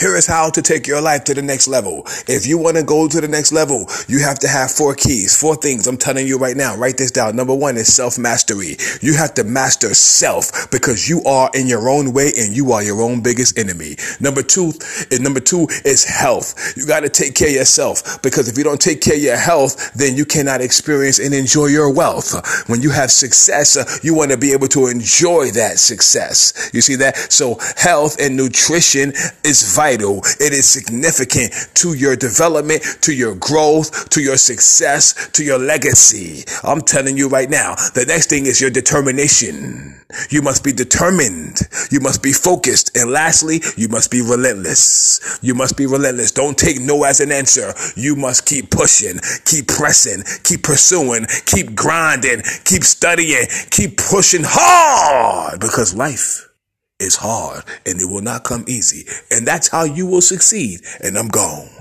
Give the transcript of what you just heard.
Here is how to take your life to the next level. If you want to go to the next level, you have to have four keys, four things. I'm telling you right now. Write this down. Number one is self mastery. You have to master self because you are in your own way and you are your own biggest enemy. Number two, and number two is health. You got to take care of yourself because if you don't take care of your health, then you cannot experience and enjoy your wealth. When you have success, uh, you want to be able to enjoy that success. You see that? So health and nutrition is vital vital. It is significant to your development, to your growth, to your success, to your legacy. I'm telling you right now, the next thing is your determination. You must be determined. You must be focused. And lastly, you must be relentless. You must be relentless. Don't take no as an answer. You must keep pushing, keep pressing, keep pursuing, keep grinding, keep studying, keep pushing hard because life is hard and it will not come easy. And that's how you will succeed. And I'm gone.